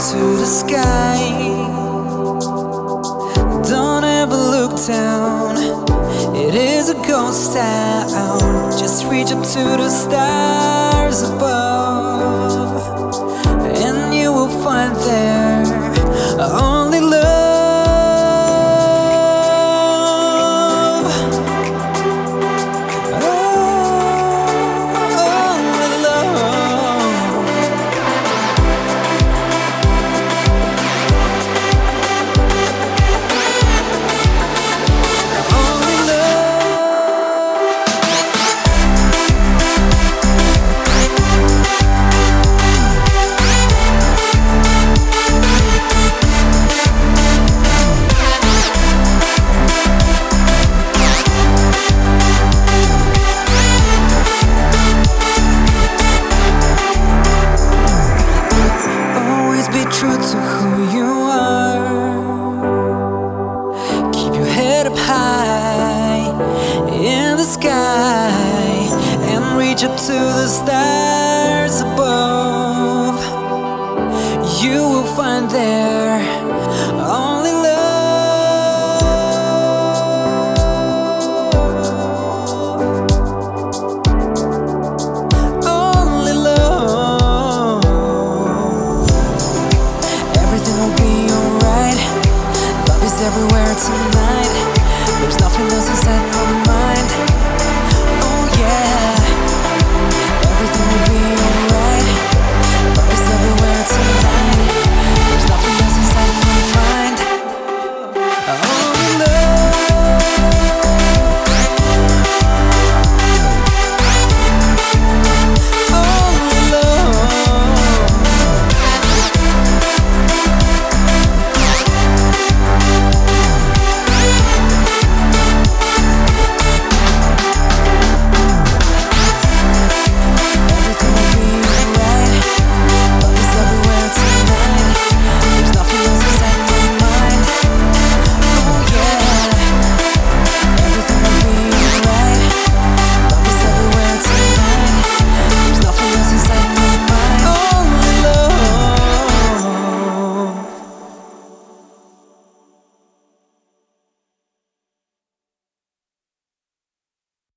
sky. Don't ever look down, it is a ghost town. Just reach up to the stars above, reach up to the stars above, you will find there only love. Only love. Everything will be alright. Love is everywhere tonight. There's nothing else inside my mind.